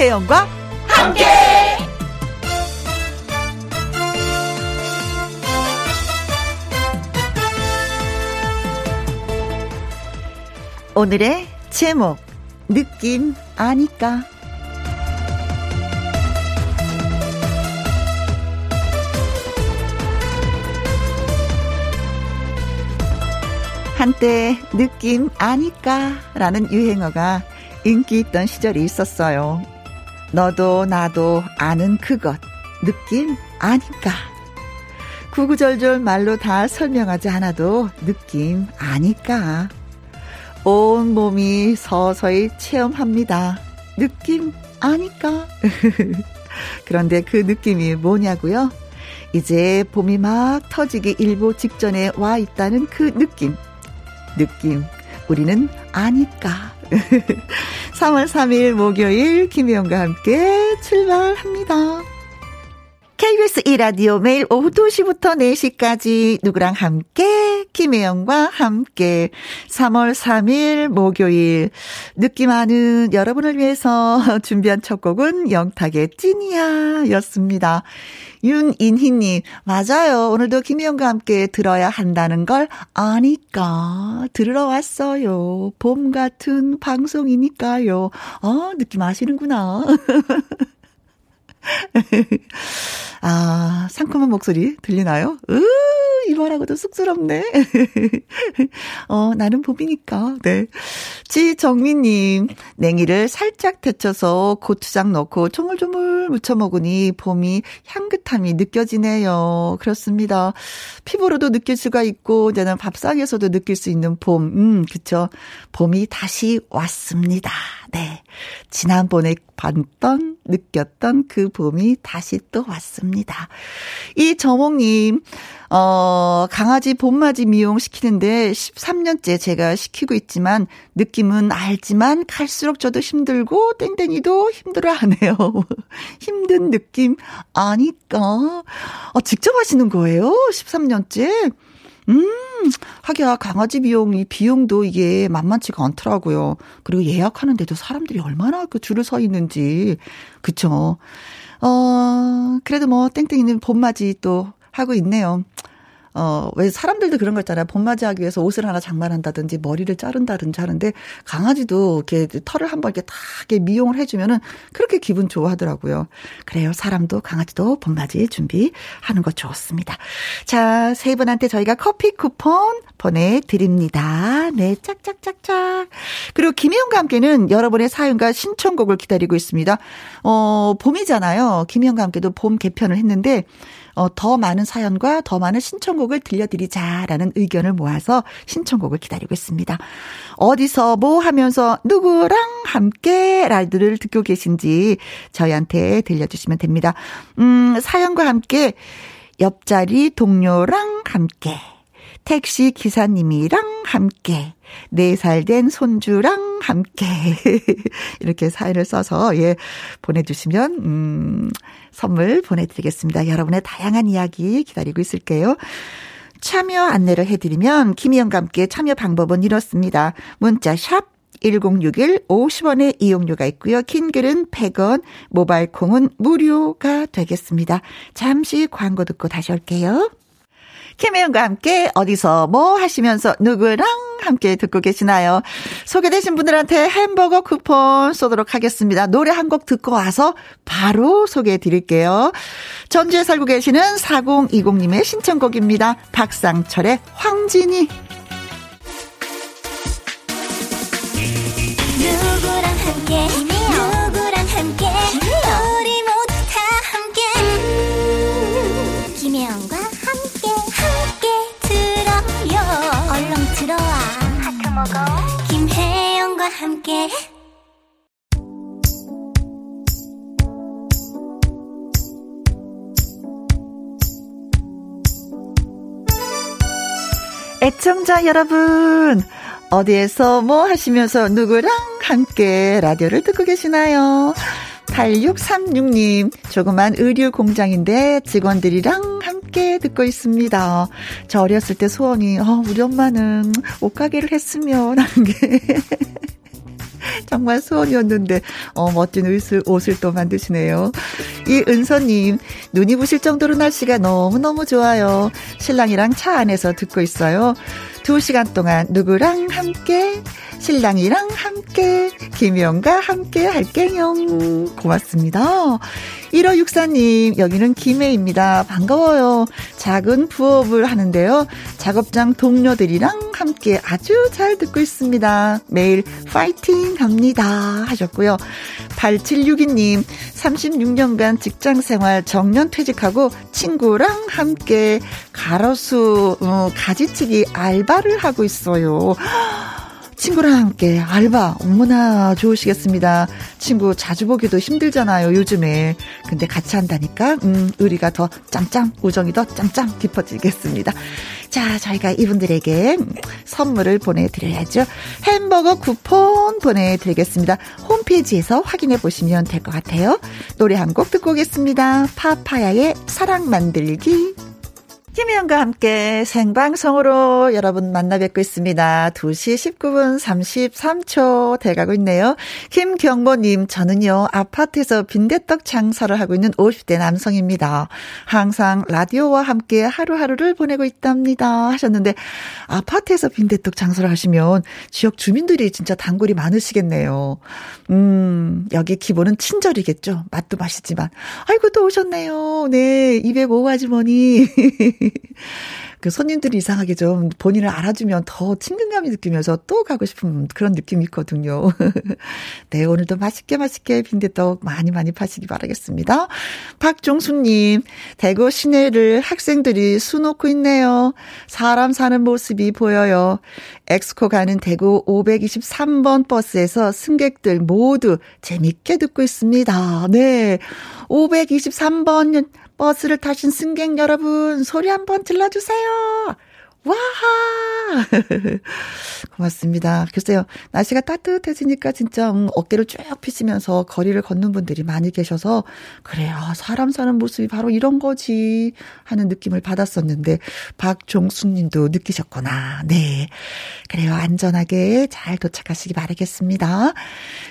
김혜영과 함께. 오늘의 제목 느낌 아니까 한때 느낌 아니까 라는 유행어가 인기 있던 시절이 있었어요. 너도 나도 아는 그것, 느낌 아니까. 구구절절 말로 다 설명하지 않아도 느낌 아니까. 온 몸이 서서히 체험합니다. 느낌 아니까. 그런데 그 느낌이 뭐냐고요? 이제 봄이 막 터지기 일보 직전에 와 있다는 그 느낌. 느낌. 우리는 아니까. 3월 3일 목요일 김혜영과 함께 출발합니다. KBS 1라디오 매일 오후 2시부터 4시까지 누구랑 함께 김혜영과 함께 3월 3일 목요일 느낌 많은 여러분을 위해서 준비한 첫 곡은 영탁의 찐이야 였습니다. 윤인희님, 맞아요. 오늘도 김혜영과 함께 들어야 한다는 걸 아니까 들으러 왔어요. 봄 같은 방송이니까요. 어, 느낌 아시는구나. 아, 상큼한 목소리 들리나요? 으, 이 말하고도 쑥스럽네. 어, 나는 봄이니까. 네. 지정민님, 냉이를 살짝 데쳐서 고추장 넣고 조물조물 무쳐 먹으니 봄이 향긋함이 느껴지네요. 그렇습니다. 피부로도 느낄 수가 있고, 이제는 밥상에서도 느낄 수 있는 봄. 음, 그쵸. 봄이 다시 왔습니다. 네. 지난번에 봤던, 느꼈던 그 봄이 다시 또 왔습니다. 이 저몽님, 어, 강아지 봄맞이 미용 시키는데 13년째 제가 시키고 있지만 느낌은 알지만 갈수록 저도 힘들고 땡땡이도 힘들어 하네요. 힘든 느낌 아니까. 어, 직접 하시는 거예요? 13년째? 음, 하기야 강아지 비용 이 비용도 이게 만만치가 않더라고요. 그리고 예약하는데도 사람들이 얼마나 그 줄을 서 있는지 그쵸. 어 그래도 뭐 땡땡이는 봄맞이 또 하고 있네요. 어, 왜 사람들도 그런 거 있잖아요. 봄맞이하기 위해서 옷을 하나 장만한다든지 머리를 자른다든지 하는데 강아지도 이렇게 털을 한번 이렇게 다 이렇게 미용을 해주면은 그렇게 기분 좋아하더라고요. 그래요. 사람도 강아지도 봄맞이 준비하는 거 좋습니다. 자, 세 분한테 저희가 커피 쿠폰 보내드립니다. 네, 짝짝짝짝. 그리고 김희영과 함께는 여러분의 사연과 신청곡을 기다리고 있습니다. 어, 봄이잖아요. 김희영과 함께도 봄 개편을 했는데, 어, 더 많은 사연과 더 많은 신청곡을 들려드리자라는 의견을 모아서 신청곡을 기다리고 있습니다. 어디서 뭐 하면서 누구랑 함께 라이드를 듣고 계신지 저희한테 들려주시면 됩니다. 음, 사연과 함께 옆자리 동료랑 함께 택시 기사님이랑 함께 4살 된 손주랑 함께 이렇게 사연을 써서 예 보내주시면 음 선물 보내드리겠습니다. 여러분의 다양한 이야기 기다리고 있을게요. 참여 안내를 해드리면 김희영과 함께 참여 방법은 이렇습니다. 문자 샵 1061 50원의 이용료가 있고요. 킹글은 100원, 모바일 콩은 무료가 되겠습니다. 잠시 광고 듣고 다시 올게요. 김혜영과 함께 어디서 뭐 하시면서 누구랑 함께 듣고 계시나요? 소개되신 분들한테 햄버거 쿠폰 쏘도록 하겠습니다. 노래 한 곡 듣고 와서 바로 소개해 드릴게요. 전주에 살고 계시는 4020님의 신청곡입니다. 박상철의 황진이. 누구랑 함께, 먹어 김혜영과 함께 애청자 여러분 어디에서 뭐 하시면서 누구랑 함께 라디오를 듣고 계시나요? 8636님, 조그만 의류 공장인데 직원들이랑 함께 듣고 있습니다. 저 어렸을 때 소원이, 어, 우리 엄마는 옷가게를 했으면 하는 게. 정말 소원이었는데, 어, 멋진 옷을, 옷을 또 만드시네요. 이 은서님, 눈이 부실 정도로 날씨가 너무너무 좋아요. 신랑이랑 차 안에서 듣고 있어요. 두 시간 동안 누구랑 함께, 신랑이랑 함께, 김희영과 함께 할게요. 고맙습니다. 1564님, 여기는 김혜입니다. 반가워요. 작은 부업을 하는데요. 작업장 동료들이랑 함께 아주 잘 듣고 있습니다. 매일 파이팅 합니다. 하셨고요. 8762님, 36년간 직장 생활 정년 퇴직하고 친구랑 함께 가로수, 어, 가지치기 알바를 하고 있어요. 친구랑 함께 알바 어머나 좋으시겠습니다. 친구 자주 보기도 힘들잖아요 요즘에. 근데 같이 한다니까 음 의리가 더 짱짱 우정이 더 짱짱 깊어지겠습니다. 자 저희가 이분들에게 선물을 보내드려야죠. 햄버거 쿠폰 보내드리겠습니다. 홈페이지에서 확인해 보시면 될 것 같아요. 노래 한 곡 듣고 오겠습니다. 파파야의 사랑 만들기. 김혜영과 함께 생방송으로 여러분 만나 뵙고 있습니다. 2시 19분 33초 돼가고 있네요. 김경모님, 저는요, 아파트에서 빈대떡 장사를 하고 있는 50대 남성입니다. 항상 라디오와 함께 하루하루를 보내고 있답니다. 하셨는데, 아파트에서 빈대떡 장사를 하시면 지역 주민들이 진짜 단골이 많으시겠네요. 음, 여기 기본은 친절이겠죠. 맛도 맛있지만. 아이고, 또 오셨네요. 네, 205 아주머니. 그 손님들이 이상하게 좀 본인을 알아주면 더 친근감이 느끼면서 또 가고 싶은 그런 느낌이 있거든요. 네, 오늘도 맛있게 맛있게 빈대떡 많이 많이 파시기 바라겠습니다. 박종수님, 대구 시내를 학생들이 수 놓고 있네요. 사람 사는 모습이 보여요. 엑스코 가는 대구 523번 버스에서 승객들 모두 재밌게 듣고 있습니다. 네. 523번 버스를 타신 승객 여러분, 소리 한번 질러주세요. 와! 고맙습니다. 글쎄요, 날씨가 따뜻해지니까 진짜 음, 어깨를 쭉 펴시면서 거리를 걷는 분들이 많이 계셔서, 그래요. 사람 사는 모습이 바로 이런 거지. 하는 느낌을 받았었는데, 박종수 님도 느끼셨구나. 네. 그래요. 안전하게 잘 도착하시기 바라겠습니다.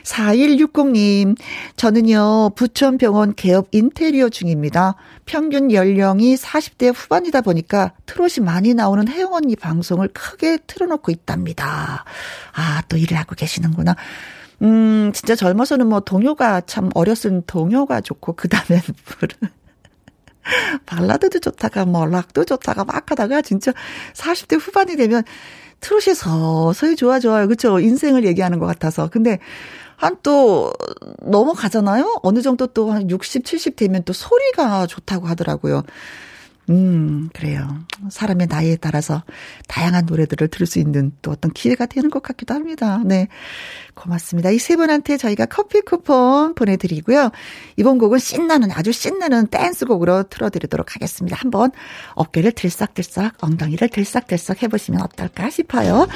4160님, 저는요, 부천병원 개업 인테리어 중입니다. 평균 연령이 40대 후반이다 보니까 트롯이 많이 나오는 혜영 언니 방송을 크게 틀어놓고 있답니다. 아, 또 일을 하고 계시는구나. 음, 진짜 젊어서는 뭐 동요가 참 어렸을 동요가 좋고, 그 다음에 발라드도 좋다가 뭐 락도 좋다가 막 하다가 진짜 40대 후반이 되면 트롯이 서서히 좋아 져요 그쵸? 인생을 얘기하는 것 같아서. 근데 한 또 넘어가잖아요? 어느 정도 또 한 60, 70 되면 또 소리가 좋다고 하더라고요. 음, 그래요. 사람의 나이에 따라서 다양한 노래들을 들을 수 있는 또 어떤 기회가 되는 것 같기도 합니다. 네. 고맙습니다. 이 세 분한테 저희가 커피 쿠폰 보내드리고요. 이번 곡은 신나는, 아주 신나는 댄스곡으로 틀어드리도록 하겠습니다. 한번 어깨를 들썩들썩, 엉덩이를 들썩들썩 해보시면 어떨까 싶어요.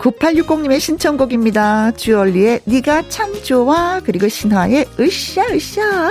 9860님의 신청곡입니다. 주얼리의 네가 참 좋아 그리고 신화의 으쌰 으쌰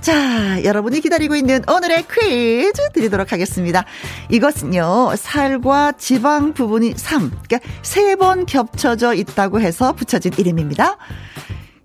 자, 여러분이 기다리고 있는 오늘의 퀴즈 드리도록 하겠습니다. 이것은요, 살과 지방 부분이 3, 그러니까 3번 겹쳐져 있다고 해서 붙여진 이름입니다.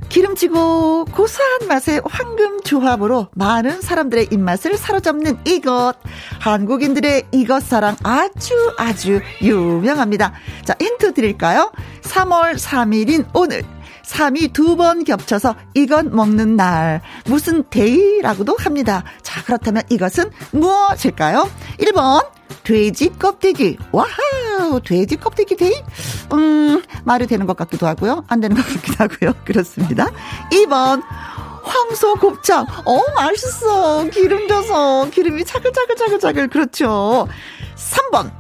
기름지고 고소한 맛의 황금 조합으로 많은 사람들의 입맛을 사로잡는 이것. 한국인들의 이것 사랑 아주 아주 유명합니다. 자, 힌트 드릴까요? 3월 3일인 오늘. 3이 두 번 겹쳐서 이것 먹는 날. 무슨 데이라고도 합니다. 자, 그렇다면 이것은 무엇일까요? 1번, 돼지 껍데기. 와우, 돼지 껍데기 데이? 음, 말이 되는 것 같기도 하고요. 안 되는 것 같기도 하고요. 그렇습니다. 2번, 황소 곱창. 어, 맛있어. 기름 져서 기름이 차글차글차글차글. 그렇죠. 3번,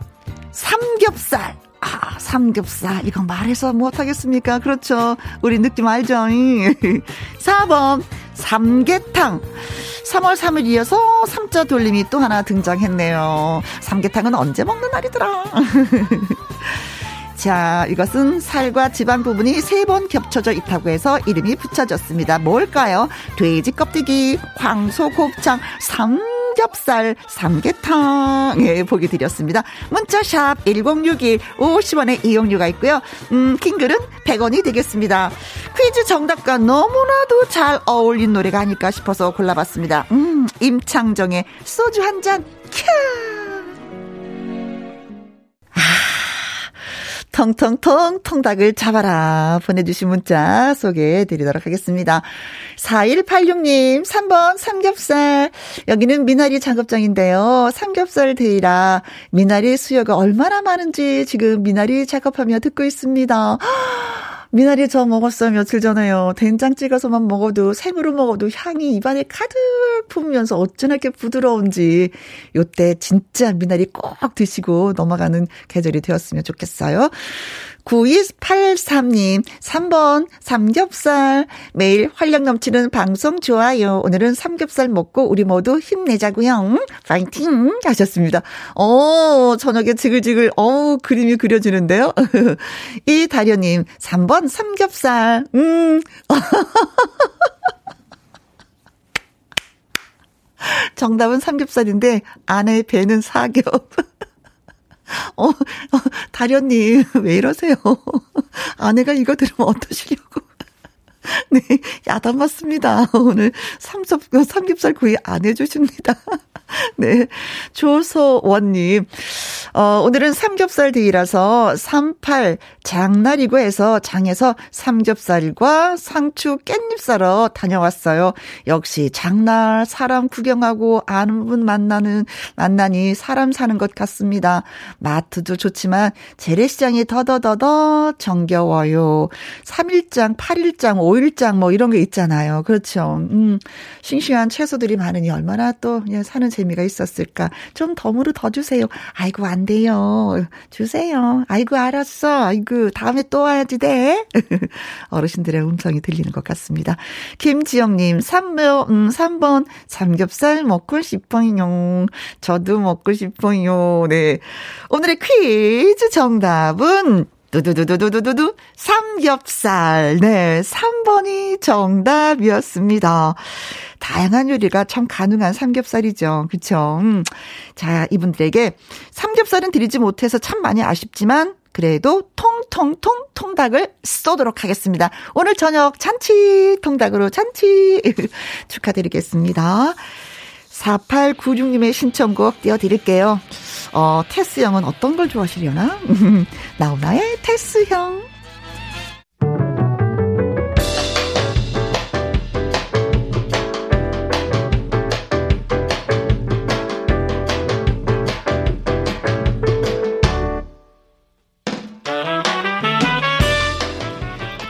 삼겹살. 아, 삼겹살. 이거 말해서 못하겠습니까? 그렇죠. 우리 느낌 알죠? 4번, 삼계탕. 3월 3일 이어서 삼자 돌림이 또 하나 등장했네요. 삼계탕은 언제 먹는 날이더라? 자, 이것은 살과 지방 부분이 세 번 겹쳐져 있다고 해서 이름이 붙여졌습니다. 뭘까요? 돼지 껍데기, 황소 곱창, 삼 겹살, 삼계탕. 예, 보기 드렸습니다. 문자샵 1061 50원의 이용료가 있고요. 음, 킹글은 100원이 되겠습니다. 퀴즈 정답과 너무나도 잘 어울린 노래가 아닐까 싶어서 골라봤습니다. 음, 임창정의 소주 한 잔, 캬! 텅텅텅 통닭을 잡아라 보내주신 문자 소개해 드리도록 하겠습니다. 4186님 3번 삼겹살 여기는 미나리 작업장인데요. 삼겹살 데이라 미나리 수요가 얼마나 많은지 지금 미나리 작업하며 듣고 있습니다. 미나리 저 먹었어요, 며칠 전에요. 된장 찍어서만 먹어도, 생으로 먹어도 향이 입안에 가득 품으면서 어쩌나 이렇게 부드러운지, 요때 진짜 미나리 꼭 드시고 넘어가는 계절이 되었으면 좋겠어요. 9283님, 3번, 삼겹살. 매일 활력 넘치는 방송 좋아요. 오늘은 삼겹살 먹고 우리 모두 힘내자고요. 파이팅! 하셨습니다. 어, 저녁에 지글지글, 어우, 그림이 그려지는데요. 이 다려 님, 3번, 삼겹살. 음. 정답은 삼겹살인데, 안에 배는 사겹. 어, 어 다련님, 왜 이러세요? 아내가 이거 들으면 어떠시려고. 네, 야단 맞습니다. 오늘 삼겹, 삼겹살 구이 안 해주십니다. 네. 조소원님. 어, 오늘은 삼겹살 데이라서 38 장날이고 해서 장에서 삼겹살과 상추 깻잎 사러 다녀왔어요. 역시 장날 사람 구경하고 아는 분 만나는, 만나니 사람 사는 것 같습니다. 마트도 좋지만 재래시장이 더더더더 정겨워요. 3일장, 8일장, 5 일장 뭐 이런 게 있잖아요. 그렇죠. 음, 싱싱한 채소들이 많으니 얼마나 또 사는 재미가 있었을까. 좀 덤으로 더 주세요. 아이고, 안 돼요. 주세요. 아이고, 알았어. 아이고, 다음에 또 와야지 돼. 어르신들의 음성이 들리는 것 같습니다. 김지영님, 3번, 음, 3번, 삼겹살 먹고 싶어요. 저도 먹고 싶어요. 네. 오늘의 퀴즈 정답은 두두두두두두두 삼겹살. 네, 3번이 정답이었습니다. 다양한 요리가 참 가능한 삼겹살이죠. 그쵸? 음. 자, 이분들에게 삼겹살은 드리지 못해서 참 많이 아쉽지만 그래도 통통통 통닭을 쏘도록 하겠습니다. 오늘 저녁 잔치 통닭으로 잔치 축하드리겠습니다. 4896님의 신청곡 띄워드릴게요. 어, 테스 형은 어떤 걸 좋아하시려나? 나훈아의 테스 형.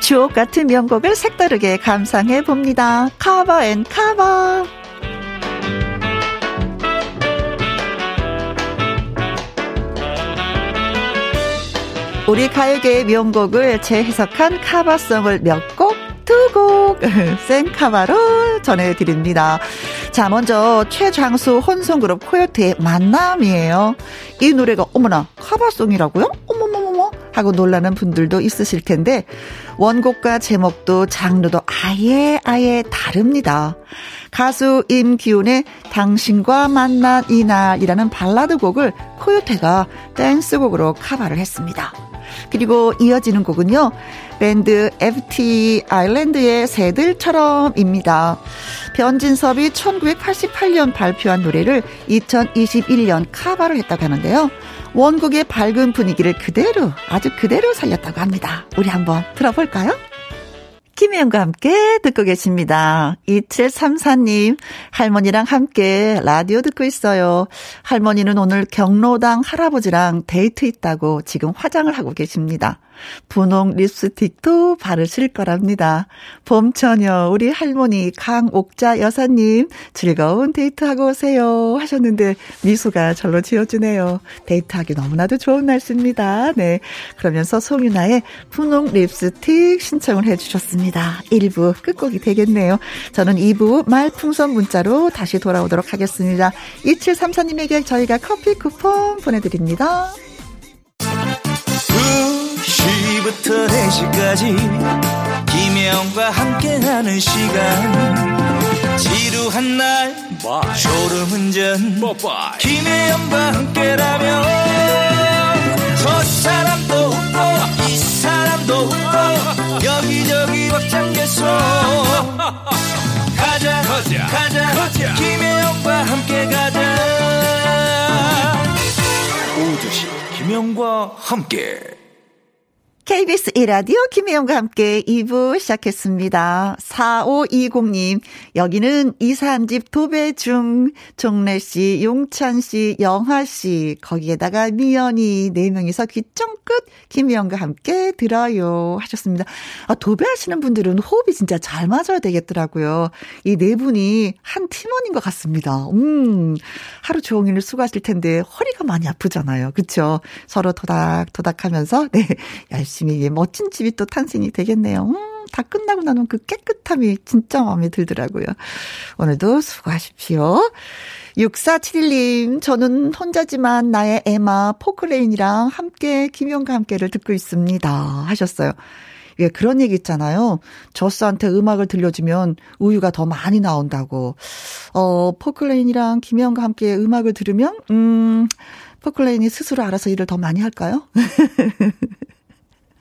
주옥 같은 명곡을 색다르게 감상해 봅니다. Cover and cover. 우리 가요계의 명곡을 재해석한 카바송을 몇 곡, 두 곡, 생카바로 전해드립니다. 자, 먼저 최장수 혼성그룹 코요태의 만남이에요. 이 노래가 어머나 카바송이라고요? 어머머머머 하고 놀라는 분들도 있으실 텐데 원곡과 제목도 장르도 아예 아예 다릅니다. 가수 임기훈의 당신과 만난 이날이라는 발라드 곡을 코요태가 댄스곡으로 카바를 했습니다. 그리고 이어지는 곡은요. 밴드 FT 아일랜드의 새들처럼입니다. 변진섭이 1988년 발표한 노래를 2021년 카바를 했다고 하는데요. 원곡의 밝은 분위기를 그대로 아주 그대로 살렸다고 합니다. 우리 한번 들어볼까요? 김혜영과 함께 듣고 계십니다. 2734님, 할머니랑 함께 라디오 듣고 있어요. 할머니는 오늘 경로당 할아버지랑 데이트 있다고 지금 화장을 하고 계십니다. 분홍 립스틱도 바르실 거랍니다. 봄처녀, 우리 할머니 강옥자 여사님, 즐거운 데이트하고 오세요. 하셨는데, 미소가 절로 지어주네요. 데이트하기 너무나도 좋은 날씨입니다. 네. 그러면서 송윤아의 분홍 립스틱 신청을 해주셨습니다. 1부 끝곡이 되겠네요. 저는 2부 말풍선 문자로 다시 돌아오도록 하겠습니다. 2734님에게 저희가 커피 쿠폰 보내드립니다. 2시부터 4시까지 김혜영과 함께하는 시간 지루한 날 졸음운전 김혜영과 함께라면 저 사람도 웃고 이 사람 도 웃고 여기저기 벅장개소. 가자 가자 가자, 가자. 김혜영과 함께 가자. 오두시 김혜영과 함께 KBS 1라디오 김혜영과 함께 2부 시작했습니다. 4520님, 여기는 이사한 집 도배중, 종래씨, 용찬씨, 영화씨, 거기에다가 미연이 4명이서 귀쫑끝 김혜영과 함께 들어요. 하셨습니다. 아, 도배하시는 분들은 호흡이 진짜 잘 맞아야 되겠더라고요. 이 네 분이 한 팀원인 것 같습니다. 음, 하루 종일 수고하실 텐데 허리가 많이 아프잖아요. 그쵸? 서로 토닥토닥 하면서, 네, 열심히 열심히 멋진 집이 또 탄생이 되겠네요. 음, 다 끝나고 나면 그 깨끗함이 진짜 마음에 들더라고요. 오늘도 수고하십시오. 6471님, 저는 혼자지만 나의 애마 포크레인이랑 함께 김혜영과 함께를 듣고 있습니다. 하셨어요. 예, 그런 얘기 있잖아요. 젖소한테 음악을 들려주면 우유가 더 많이 나온다고. 어, 포클레인이랑 김혜영과 함께 음악을 들으면, 음, 포클레인이 스스로 알아서 일을 더 많이 할까요?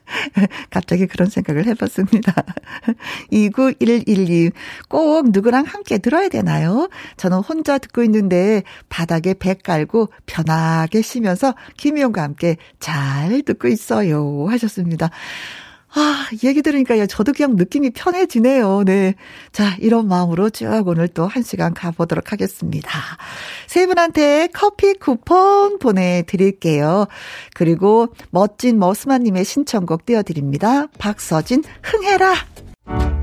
갑자기 그런 생각을 해봤습니다. 29112. 꼭 누구랑 함께 들어야 되나요? 저는 혼자 듣고 있는데 바닥에 배 깔고 편하게 쉬면서 김희영과 함께 잘 듣고 있어요. 하셨습니다. 아, 얘기 들으니까요. 저도 그냥 느낌이 편해지네요. 네. 자, 이런 마음으로 쭉 오늘 또 한 시간 가보도록 하겠습니다. 세 분한테 커피 쿠폰 보내드릴게요. 그리고 멋진 머스마님의 신청곡 띄워드립니다. 박서진, 흥해라!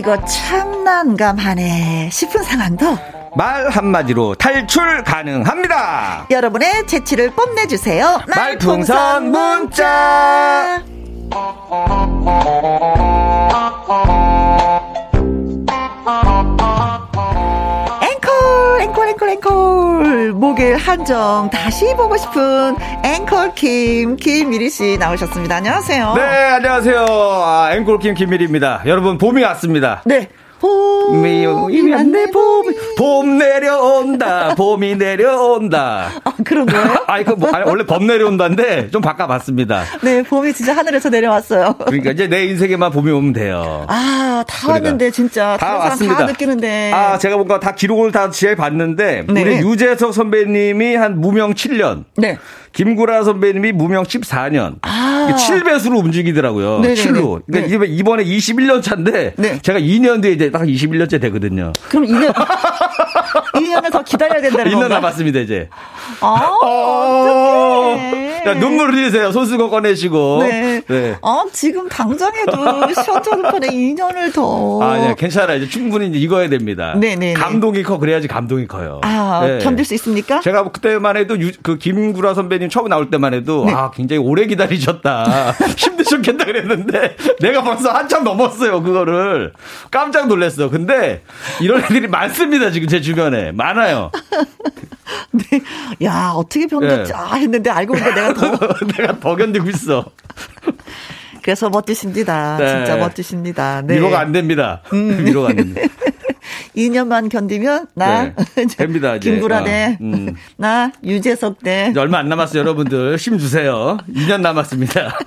이거 참 난감하네 싶은 상황도 말 한마디로 탈출 가능합니다. 여러분의 재치를 뽐내주세요. 말풍선 문자. 앵콜, 한정 다시 보고 싶은 앵콜 김, 김미리 씨 나오셨습니다. 안녕하세요. 네, 안녕하세요. 아, 앵콜 김 김미리입니다. 여러분, 봄이 왔습니다. 네. 봄이 왔네, 봄이. 봄 내려온다, 봄이 내려온다. 아, 그런 거예요? 아니, 그, 뭐, 아니, 원래 범 내려온다인데 좀 바꿔봤습니다. 네, 봄이 진짜 하늘에서 내려왔어요. 그러니까 이제 내 인생에만 봄이 오면 돼요. 아, 다 그러니까. 왔는데, 진짜. 다 왔습니다. 다 느끼는데. 아, 제가 뭔가 다 기록을 다 지해 봤는데, 네. 우리 유재석 선배님이 한 무명 7년, 네. 김구라 선배님이 무명 14년. 아. 7배수로 움직이더라고요. 네네네. 7로. 그러니까 네. 이번- 이번에 21년 차인데, 네. 제가 2년 뒤에 이제 딱 21년째 되거든요. 그럼 2년, 2년을 더 기다려야 된다는 1년 건가요? 남았습니다, 이제. 아, 어, 어떡해. 야, 눈물 흘리세요. 손수건 꺼내시고. 네. 네. 아, 지금 당장에도 셔터루판에 2년을 더. 아, 네, 괜찮아요. 이제 충분히 이제 익어야 됩니다. 네네네. 감동이 커, 그래야지 감동이 커요. 아, 네. 견딜 수 있습니까? 제가 그때만 해도 유- 그 김구라 선배님 처음 나올 때만 해도 네. 아 굉장히 오래 기다리셨다 힘드셨겠다 그랬는데 내가 벌써 한참 넘었어요 그거를 깜짝 놀랐어 근데 이런 애들이 많습니다 지금 제 주변에 많아요 네. 야, 어떻게 견뎠지? 네. 아, 했는데 알고 보니까 내가 더. 내가 더 견디고 있어 그래서 멋지십니다. 네. 진짜 멋지십니다. 네. 위로가 안 됩니다 위로가 안 됩니다 2년만 견디면 나 네. 됩니다, 이제. 김구라 어, 대, 음. 나 유재석 대. 이제 얼마 안 남았어요 여러분들 힘 주세요 2년 남았습니다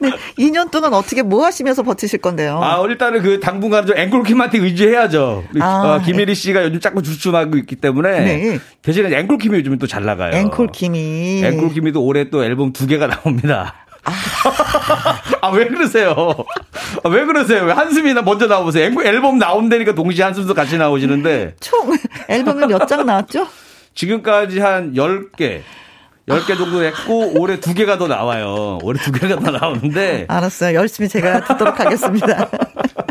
네, 2년 동안 어떻게 뭐 하시면서 버티실 건데요? 아, 일단은 그 당분간 좀 앵콜킴한테 의지해야죠. 아, 어, 김혜리 씨가 요즘 자꾸 주춤하고 있기 때문에 네. 대신에 앵콜킴이 요즘 또 잘 나가요. 앵콜 김이. 앵콜킴이도 올해 또 앨범 두 개가 나옵니다. 아, 왜 그러세요? 아, 왜 그러세요? 왜 한숨이 나 먼저 나오세요? 앨범 나온다니까 동시에 한숨도 같이 나오시는데 총 앨범이 몇 장 나왔죠? 지금까지 한 10개. 10개 정도 했고 올해 두 개가 더 나와요. 올해 두 개가 더 나오는데 알았어요. 열심히 제가 듣도록 하겠습니다.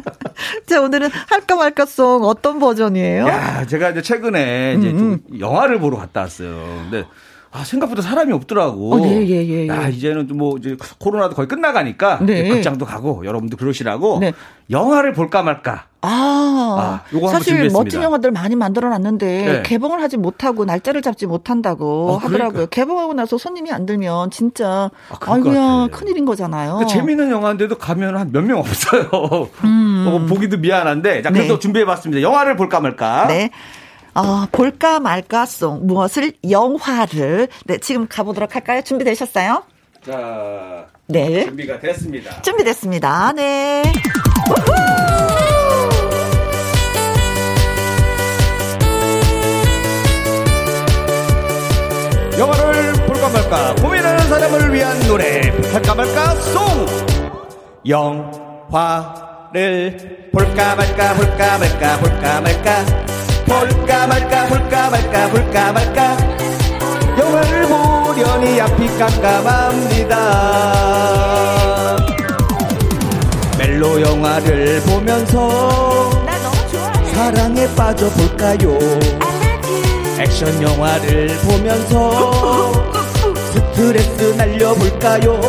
자, 오늘은 할까 말까송 어떤 버전이에요? 야, 제가 이제 최근에 이제 좀 영화를 보러 갔다 왔어요. 근데 아, 생각보다 사람이 없더라고. 어, 예, 예, 예, 예. 야, 이제는 좀뭐 이제 코로나도 거의 끝나가니까 네. 극장도 가고 여러분도 그러시라고 네. 영화를 볼까 말까. 아, 아, 사실. 멋진 영화들 많이 만들어 놨는데 네. 개봉을 하지 못하고 날짜를 잡지 못한다고 어, 하더라고요. 그러니까. 개봉하고 나서 손님이 안 들면 진짜 아, 같아. 큰일인 거잖아요. 근데 재밌는 영화인데도 가면 한 몇 명 없어요. 어, 보기도 미안한데. 자, 그래도 음. 네. 준비해봤습니다. 영화를 볼까 말까. 네. 어, 볼까 말까송 무엇을 영화를 네 지금 가보도록 할까요? 준비되셨어요? 자, 네. 준비가 됐습니다. 준비됐습니다. 네. 영화를 볼까 말까 고민하는 사람을 위한 노래 볼까 말까 송 영화를 볼까 말까 볼까 말까 볼까 말까 볼까 말까 볼까 말까 볼까 말까. 영화를 보려니 앞이 깜깜합니다. 멜로 영화를 보면서. 사랑에 빠져볼까요? 액션 영화를 보면서 스트레스 날려볼까요?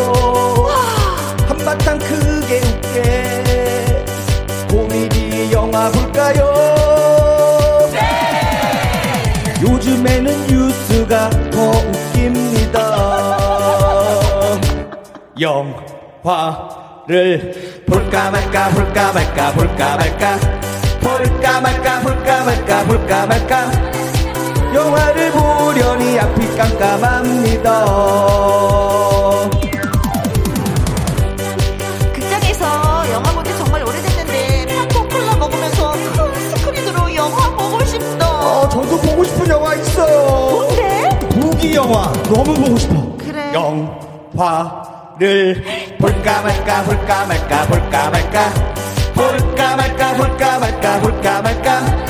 한바탕 크게 웃게. 코미디 영화 볼까요 요즘에는 뉴스가 더 웃깁니다. 영화를 볼까 말까 볼까 말까 볼까 말까 볼까 말까 볼까 말까 볼까 말까. 영화를 보려니 앞이 깜깜합니다 영화 너무 보고 싶어. 그래. 영화를 볼까 말까 볼까 말까 볼까 말까. 볼까 말까 볼까 말까 볼까 말까.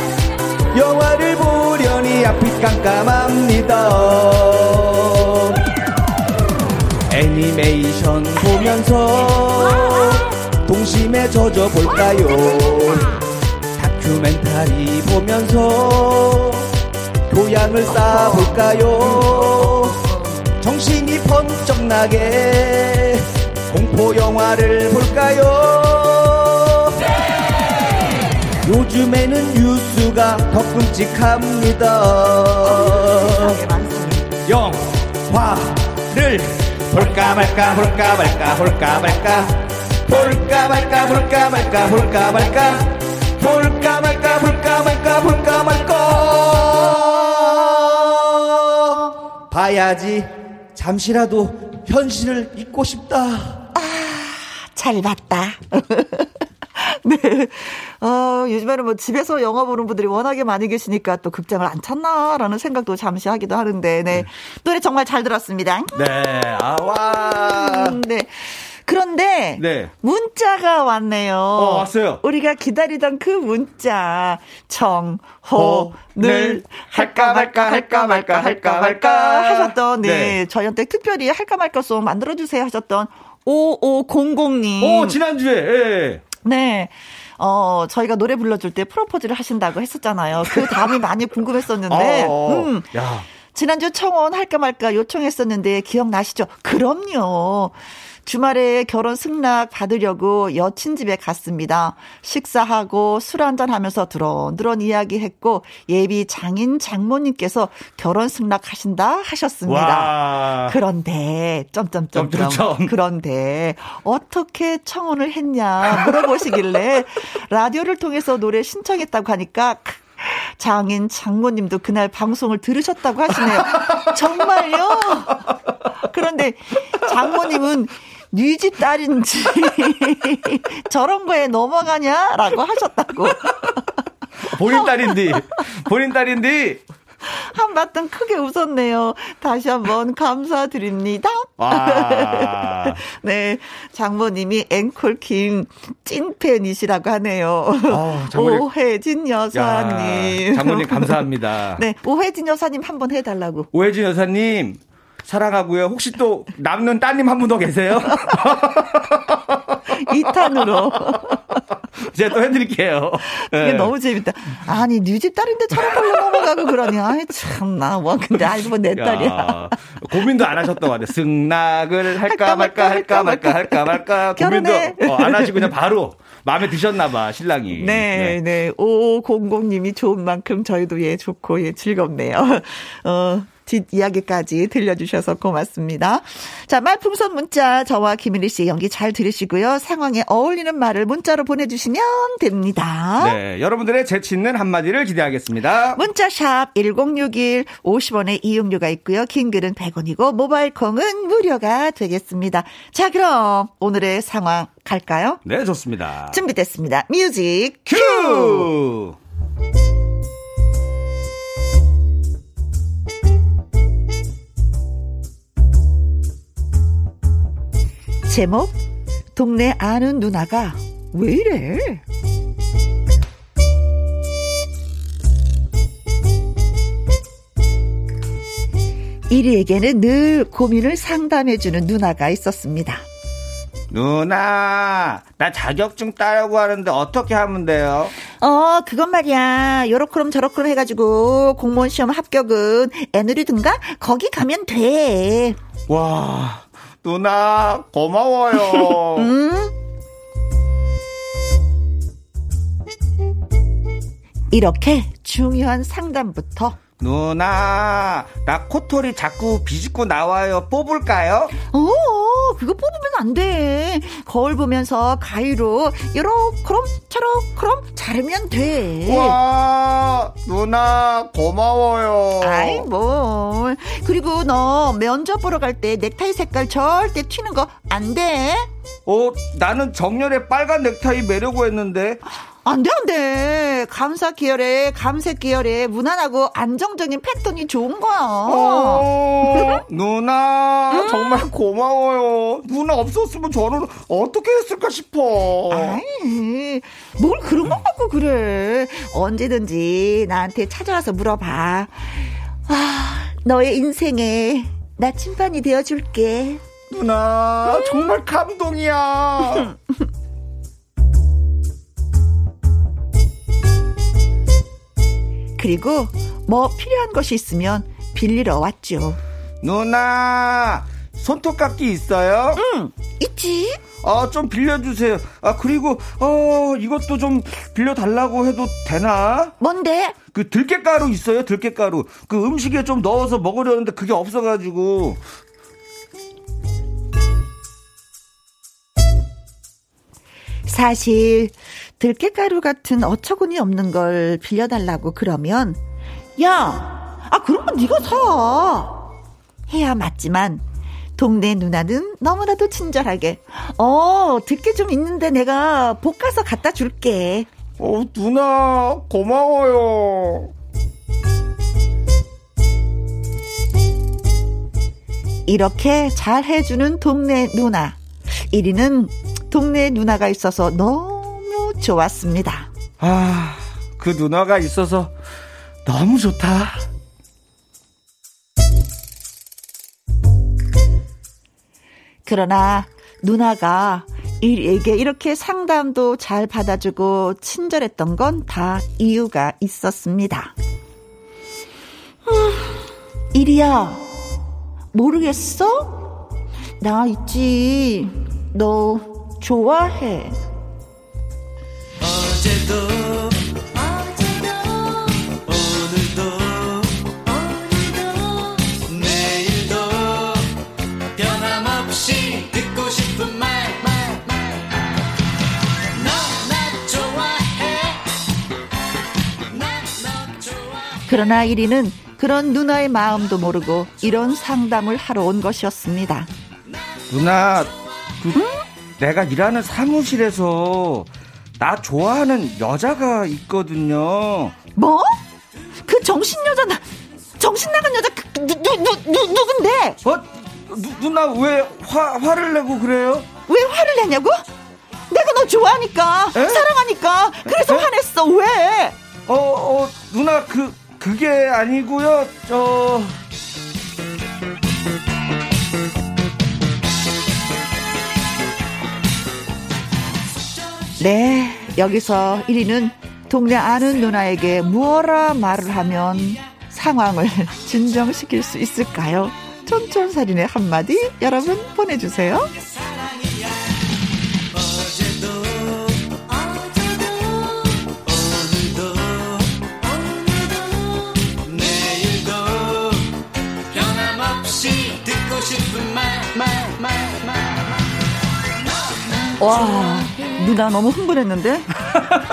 영화를 보려니 앞이 깜깜합니다. 애니메이션 보면서 동심에 젖어 볼까요? 다큐멘터리 보면서 교양을 쌓아볼까요? 정신이 번쩍 나게 공포 영화를 볼까요? 요즘에는 뉴스가 더 끔찍합니다. 영화를 볼까 말까 볼까 말까 볼까 말까. 볼까 말까 볼까 말까 볼까 말까. 볼까 말까 볼까 말까 볼까 말까 봐야지 잠시라도 현실을 잊고 싶다 잘 봤다. 네. 어, 요즘에는 뭐 집에서 영화 보는 분들이 워낙에 많이 계시니까 또 극장을 안 찾나라는 생각도 잠시 하기도 하는데, 네. 노래 정말 잘 들었습니다. 네 아와 음, 네. 그런데 네. 문자가 왔네요. 어, 왔어요. 우리가 기다리던 그 문자 호, 정호늘 늘, 할까 말까, 할까 말까, 할까 말까. 하셨던 네, 네. 저희한테 특별히 할까 말까 송 만들어 주세요 하셨던 5500님. 오 지난주에 예. 네. 어, 저희가 노래 불러줄 때 프로포즈를 하신다고 했었잖아요. 그 다음이 많이 궁금했었는데, 어, 음, 야 지난주 청원 할까 말까 요청했었는데 기억나시죠? 그럼요. 주말에 결혼 승낙 받으려고 여친 집에 갔습니다. 식사하고 술 한잔 하면서 드런드런 이야기했고 예비 장인 장모님께서 결혼 승낙하신다 하셨습니다. 와. 그런데 점점점점 점점점. 그런데 어떻게 청혼을 했냐 물어보시길래 라디오를 통해서 노래 신청했다고 하니까 장인 장모님도 그날 방송을 들으셨다고 하시네요. 정말요? 그런데 장모님은 뉘집 딸인지 저런 거에 넘어가냐라고 하셨다고 본인 딸인디 본인 딸인디 한바탕 크게 웃었네요. 다시 한번 감사드립니다. 와. 네, 장모님이 앵콜킴 찐팬이시라고 하네요. 어, 장모님. 오혜진 여사님. 야, 장모님 감사합니다. 네, 오혜진 여사님 한번 해달라고. 오혜진 여사님 사랑하고요. 혹시 또 남는 따님 한 분 더 계세요? 2탄으로. 제가 또 해드릴게요. 이게 예. 너무 재밌다. 아니, 뉴집 딸인데 걸로 넘어가고 그러니. 아이, 참 나. 뭐, 근데 알고 보내 딸이야. 야, 고민도 안 하셨던 것 같아요. 승낙을 할까 할까 말까 할까 말까 할까 말까 고민도 결혼해. 어, 안 하시고 그냥 바로 마음에 드셨나봐 신랑이. 네, 네. 5500님이 좋은 만큼 저희도 예, 좋고, 예, 즐겁네요. 어, 뒷 이야기까지 들려주셔서 고맙습니다. 자, 말풍선 문자, 저와 김일희 씨 연기 잘 들으시고요. 상황에 어울리는 말을 문자로 보내주시면 됩니다. 네, 여러분들의 재치 있는 한마디를 기대하겠습니다. 문자샵 1061 50원의 이용료가 있고요. 긴 글은 100원이고 모바일 콩은 무료가 되겠습니다. 자, 그럼 오늘의 상황 갈까요? 네, 좋습니다. 준비됐습니다. music 큐! 큐! 제목 동네 아는 누나가 왜 이래? 이리에게는 늘 고민을 상담해주는 누나가 있었습니다. 누나, 나 자격증 따려고 하는데 어떻게 하면 돼요? 어, 그건 말이야. 요렇게럼 저렇게럼 해가지고 공무원 시험 합격은 애누리든가 거기 가면 돼. 와, 누나, 고마워요. 응? 이렇게 중요한 상담부터 누나, 나 코털이 자꾸 비집고 나와요. 뽑을까요? 어, 그거 뽑으면 안 돼. 거울 보면서 가위로 요렇게럼 저렇게럼 자르면 돼. 와, 누나, 고마워요. 아이 뭐 그리고 너 면접 보러 갈 때 넥타이 색깔 절대 튀는 거 안 돼. 어, 나는 정렬에 빨간 넥타이 매려고 했는데. 안 돼, 안 돼. 감사 계열에, 감색 계열에 무난하고 안정적인 패턴이 좋은 거야. 어, 누나, 정말 고마워요. 누나 없었으면 저는 어떻게 했을까 싶어. 아이, 뭘 그런 것 갖고 그래. 언제든지 나한테 찾아와서 물어봐. 아, 너의 인생에 나침반이 되어줄게. 누나, 정말 감동이야. 그리고 뭐 필요한 것이 있으면 빌리러 왔죠. 누나, 손톱깎이 있어요? 응, 있지? 아, 좀 빌려주세요. 아, 그리고, 어, 이것도 좀 빌려달라고 해도 되나? 뭔데? 그 들깨가루 있어요, 들깨가루. 그 음식에 좀 넣어서 먹으려는데 그게 없어가지고. 사실 들깨가루 같은 어처구니 없는 걸 빌려달라고 그러면 야, 아 그런 건 네가 사. 해야 맞지만 동네 누나는 너무나도 친절하게 어 들깨 좀 있는데 내가 볶아서 갖다 줄게. 어 누나 고마워요. 이렇게 잘 해주는 동네 누나. 1위는 동네 누나가 있어서 너무 좋았습니다. 아, 그 누나가 있어서 너무 좋다. 그러나 누나가 일에게 이렇게 상담도 잘 받아주고 친절했던 건 다 이유가 있었습니다. 일이야, 모르겠어? 나 있지. 너 좋아해. 어제도 오늘도 내일도 변함없이 듣고 싶은 말너나 좋아해. 난너 좋아해. 그러나 1위는 그런 누나의 마음도 모르고 이런 상담을 하러 온 것이었습니다. 누나, 그, 내가 일하는 사무실에서 나 좋아하는 여자가 있거든요. 뭐? 그 정신 여자 나 정신 나간 여자 그, 누, 누, 누, 누, 누군데? 어? 누, 누나 왜 화, 화를 내고 그래요? 왜 화를 내냐고? 내가 너 좋아하니까 에? 사랑하니까 그래서 에? 화냈어 왜? 어, 어, 누나 그, 그게 아니고요. 저, 네 여기서 1위는 동네 아는 누나에게 무엇라 말을 하면 상황을 진정시킬 수 있을까요? 촌촌살인의 한마디 여러분 보내주세요. 와 누나 너무 흥분했는데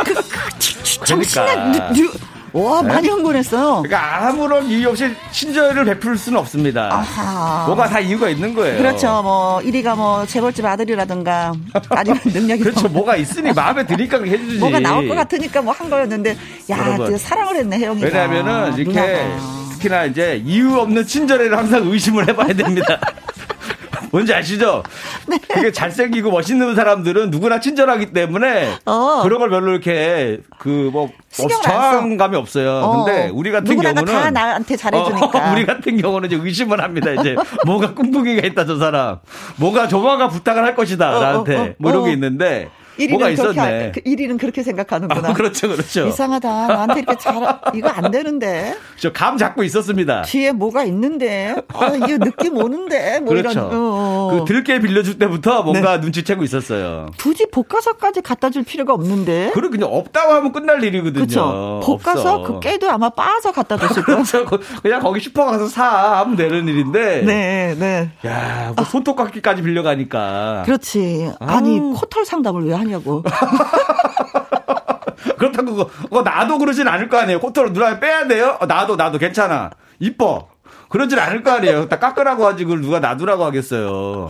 그, 그, 정신에. 누- 누- 와 많이 흥분했어요. 그러니까 아무런 이유 없이 친절을 베풀 수는 없습니다. 아하. 뭐가 다 이유가 있는 거예요. 그렇죠. 뭐 1위가 뭐 재벌집 아들이라든가 아니면 능력이 그렇죠. 더 뭐가 있으니 마음에 드니까 해주지. 뭐가 나올 것 같으니까 뭐 한 거였는데 야 사랑을 했네 혜영이가. 왜냐하면은 이렇게 누나가. 특히나 이제 이유 없는 친절에를 항상 의심을 해봐야 됩니다. 뭔지 아시죠? 네. 그게 잘생기고 멋있는 사람들은 누구나 친절하기 때문에 어. 그런 걸 별로 이렇게 그 뭐. 저항감이 없어요. 어. 근데 우리 같은 경우는 다 나한테 잘해주니까. 어, 우리 같은 경우는 이제 의심을 합니다. 이제 뭐가 꿍꿍이가 있다 저 사람, 뭐가 조마가 부탁을 할 것이다 어, 어, 나한테 어, 뭐 이런 게 어. 있는데 1위는 뭐가 있었네. 하- 그 1위는 그렇게 생각하는구나. 아, 그렇죠, 그렇죠. 이상하다. 나한테 이렇게 잘 이거 안 되는데 저 감 잡고 있었습니다. 뒤에 뭐가 있는데 아 이거 느낌 오는데 뭐 그렇죠. 이런. 어. 그 들깨 빌려줄 때부터 뭔가 눈치채고 있었어요. 굳이 볶아서까지 갖다 줄 필요가 없는데. 그리고 그냥 없다고 하면 끝날 일이거든요. 그렇죠. 볶아서. 그 깨도 아마 빻아서 갖다 줬을 거예요. 그래서 그냥 거기 슈퍼 가서 사 하면 되는 일인데. 네, 네. 야, 뭐 손톱깎이까지 빌려가니까. 그렇지. 아니 아우. 코털 상담을 왜 하냐 고. 그렇다고 그거, 나도 그러진 않을 거 아니에요. 코털을 누나 빼야 돼요? 어, 나도 나도 괜찮아. 이뻐. 그러진 않을 거 아니에요. 딱 깎으라고 하지 그걸 누가 놔두라고 하겠어요.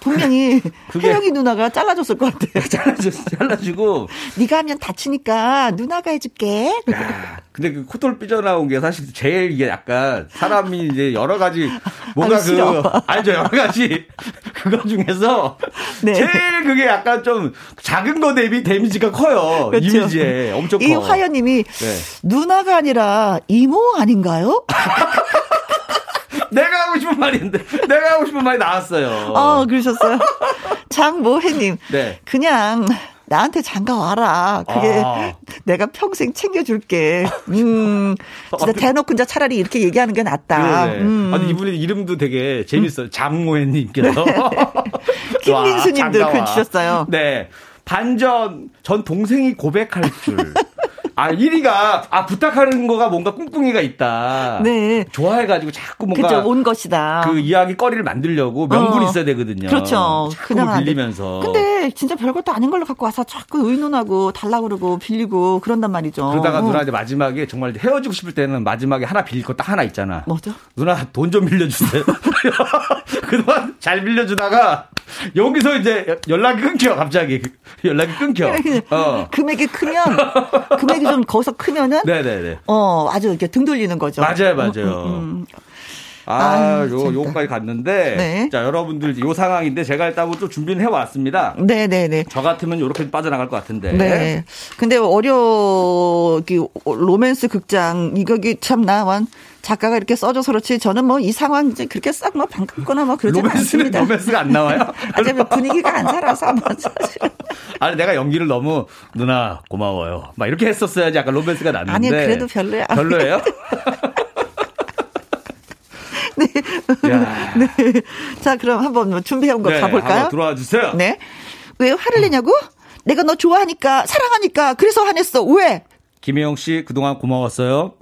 분명히 그게- 혜영이 누나가 잘라줬을 것 같아. 잘라주, 잘라주고. 네가 하면 다치니까 누나가 해줄게. 야, 근데 그 코털 삐져나온 게 사실 제일 이게 약간 사람이 이제 여러 가지 뭔가 싫어. 그 알죠 여러 가지 그거 중에서 네. 제일 그게 약간 좀 작은 거 대비 데미지가 커요 그렇죠. 이미지에 엄청 커. 이 화연님이 네. 누나가 아니라 이모 아닌가요? 내가 하고 싶은 말인데 내가 하고 싶은 말이 나왔어요. 아 그러셨어요. 장모혜님. 네. 그냥 나한테 장가 와라. 그게 아. 내가 평생 챙겨줄게. 음, 진짜 대놓고 이제 차라리 이렇게 얘기하는 게 낫다. 네. 음. 아니 이분의 이름도 되게 재밌어요. 장모혜님께서 김민수님도 와, 장가와. 글 주셨어요. 네. 반전 전 동생이 고백할 줄. 아, 1위가, 아, 부탁하는 거가 뭔가 꿍꿍이가 있다. 네. 좋아해가지고 자꾸 뭔가. 그죠, 온 것이다. 그 이야기 거리를 만들려고 명분이 어. 있어야 되거든요. 그렇죠. 자꾸 그냥 안 돼. 빌리면서. 근데 진짜 별것도 아닌 걸로 갖고 와서 자꾸 의논하고 달라고 그러고 빌리고 그런단 말이죠. 그러다가 어. 누나 이제 마지막에 정말 헤어지고 싶을 때는 마지막에 하나 빌릴 거 딱 하나 있잖아. 뭐죠? 누나 돈 좀 빌려주세요. 그동안 잘 빌려주다가 여기서 이제 연락이 끊겨 갑자기 연락이 끊겨. 어. 금액이 크면 금액이 좀 거기서 크면은 네네네. 어 아주 이렇게 등 돌리는 거죠. 맞아요, 맞아요. 음, 음. 아, 아유, 요. 요까지 갔는데. 네. 자, 여러분들 요 상황인데 제가 일단 또 준비는 해왔습니다. 네네네. 저 같으면 요렇게 빠져나갈 것 같은데. 네. 근데 어려, 그, 로맨스 극장, 이거기 참, 나, 완, 작가가 이렇게 써줘서 그렇지, 저는 뭐 이 상황 이제 그렇게 싹 뭐 반갑거나 뭐 그러지 않습니다. 로맨스가 안 나와요? 아직 뭐 분위기가 안 살아서, 뭐, 사실. 아니 내가 연기를 너무 누나 고마워요. 막 이렇게 했었어야지 약간 로맨스가 났는데. 아니, 그래도 별로야. 별로예요? 네. 자, 그럼 한번 뭐 준비해온 거 네, 가볼까요? 들어와 주세요. 네. 왜 화를 내냐고? 내가 너 좋아하니까, 사랑하니까, 그래서 화냈어. 왜? 김혜영 씨 그동안 고마웠어요.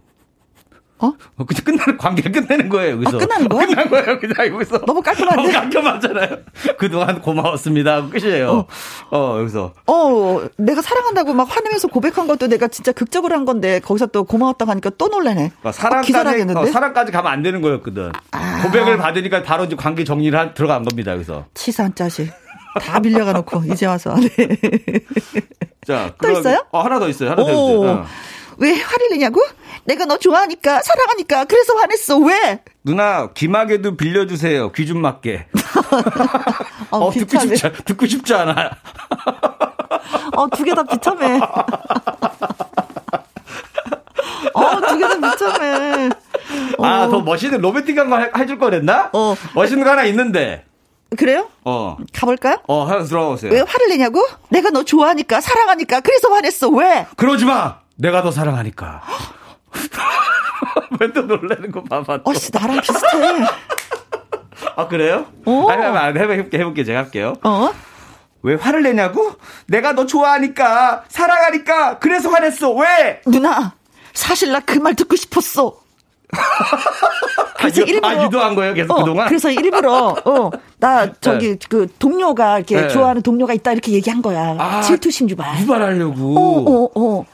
어? 어, 그냥 끝나는 관계 끝내는 거예요 여기서. 아, 끝나는 거야? 끝난 거예요 그냥 여기서. 너무 깔끔한데? 너무 깔끔하잖아요. 그동안 고마웠습니다. 끝이에요. 어, 여기서. 어, 내가 사랑한다고 막 화내면서 고백한 것도 내가 진짜 극적으로 한 건데, 거기서 또 고마웠다고 하니까 또. 어, 어, 사랑까지 기절하겠는데? 어, 사랑까지 가면 안 되는 거였거든. 아. 고백을 받으니까 바로 이제 관계 정리를 한- 들어간 겁니다 여기서. 치사한 짜식. 다 빌려가 놓고, 이제 와서. 네. 자, 또 그럼- 있어요? 어, 하나 더 있어요. 하나 더 오. 있어요. 어. 왜 화를 내냐고? 내가 너 좋아하니까, 사랑하니까, 그래서 화냈어. 왜? 누나 귀마개도 빌려주세요. 귀 좀 맞게. 어, 어, 듣고. 싶지 않- 듣고 싶지 않아. 어, 두 개 다 비참해. 어, 두 개 다 비참해. 어, 아, 더 멋있는 로맨틱한 거 해- 해줄 거랬나? 어. 멋있는 거 하나 있는데. 그래요? 어. 가볼까요? 어, 하나 들어보세요. 왜 화를 내냐고? 내가 너 좋아하니까, 사랑하니까, 그래서 화냈어. 왜? 그러지 마! 내가 더 사랑하니까. 왜또 놀라는 거 봐봐. 또. 어씨, 나랑 비슷해. 아, 그래요? 오. 아니, 아니, 해볼게, 해볼게, 제가 할게요. 어? 왜 화를 내냐고? 내가 너 좋아하니까, 사랑하니까, 그래서 화냈어. 왜? 누나, 사실 나 그 말 듣고 싶었어. 그래서 아, 유- 일부러 아, 유도한 거예요, 계속 어, 그동안? 그래서 일부러 어, 나 저기 그 동료가 이렇게 네. 좋아하는 동료가 있다 이렇게 얘기한 거야. 아, 질투심 유발. 유발하려고. 어, 어, 어. 어,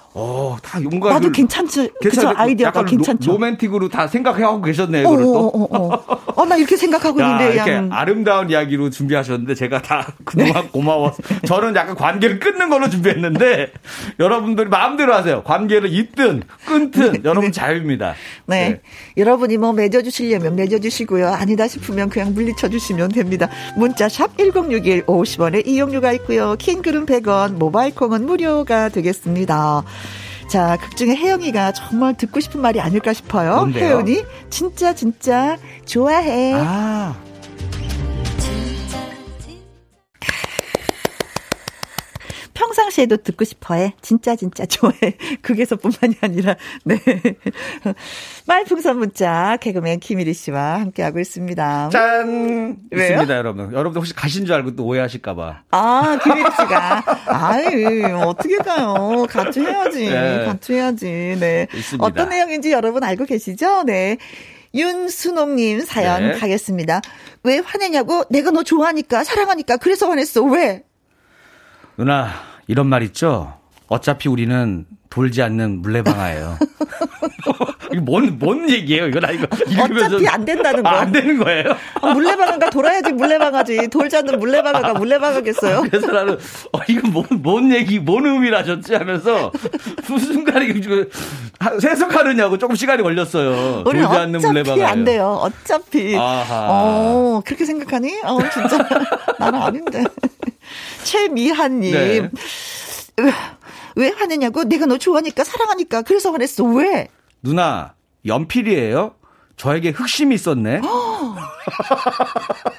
다 뭔가. 나도 그- 괜찮지. 그죠? 괜찮아요. 아이디어가 괜찮죠. 로, 맨틱으로다 생각하고 계셨네요, 어, 이거를 어, 또. 어, 어. 어, 나 이렇게 생각하고 야, 있는데 이렇게 그냥 아름다운 이야기로 준비하셨는데 제가 다 네. 그동안 고마워서 저는 약간 관계를 끊는 걸로 준비했는데 여러분들이 마음대로 하세요. 관계를 잇든 끊든 여러분 자유입니다. 네. 여러분이 뭐 맺어 주시려면 맺어 주시고요. 아니다 싶으면 그냥 물리쳐 주시면 됩니다. 문자 샵 1061 50원에 이용료가 있고요. 킹글은 100원, 모바일 콩은 무료가 되겠습니다. 자, 극 중에 혜영이가 정말 듣고 싶은 말이 아닐까 싶어요. 뭔데요? 혜연이 진짜 진짜 좋아해. 아, 평상시에도 듣고 싶어해. 진짜 진짜 좋아해. 극에서뿐만이 아니라 네. 말풍선 문자 개그맨 김일희 씨와 함께하고 있습니다. 짠! 왜요? 있습니다, 여러분. 여러분들 혹시 가신 줄 알고 또 오해하실까 봐. 아, 김일희 씨가. 아유, 어떻게 가요? 같이 해야지. 네. 같이 해야지. 네. 있습니다. 어떤 내용인지 여러분 알고 계시죠? 네. 윤순옥님 사연 네. 가겠습니다. 왜 화내냐고? 내가 너 좋아하니까, 사랑하니까, 그래서 화냈어. 왜? 누나, 이런 말 있죠? 어차피 우리는 돌지 않는 물레방아예요. 이게 뭔, 뭔 얘기예요? 이거 나 이거 읽으면서. 어차피 안 된다는 거. 아, 안 되는 거예요? 아, 물레방아가 돌아야지 물레방아지. 돌지 않는 물레방아가 물레방아겠어요? 그래서 나는, 어, 이거 뭔, 뭔 얘기, 뭔 의미라셨지 하면서, 무슨 순간에 이거 해석하느냐고 조금 시간이 걸렸어요. 돌지 않는 어차피 물레방아예요. 안 돼요. 어차피. 아하. 어, 그렇게 생각하니? 어, 진짜. 나는 아닌데. 최미한님. 네. 왜, 왜 화내냐고? 내가 너 좋아하니까, 사랑하니까. 그래서 화냈어. 왜? 누나, 연필이에요? 저에게 흑심이 있었네?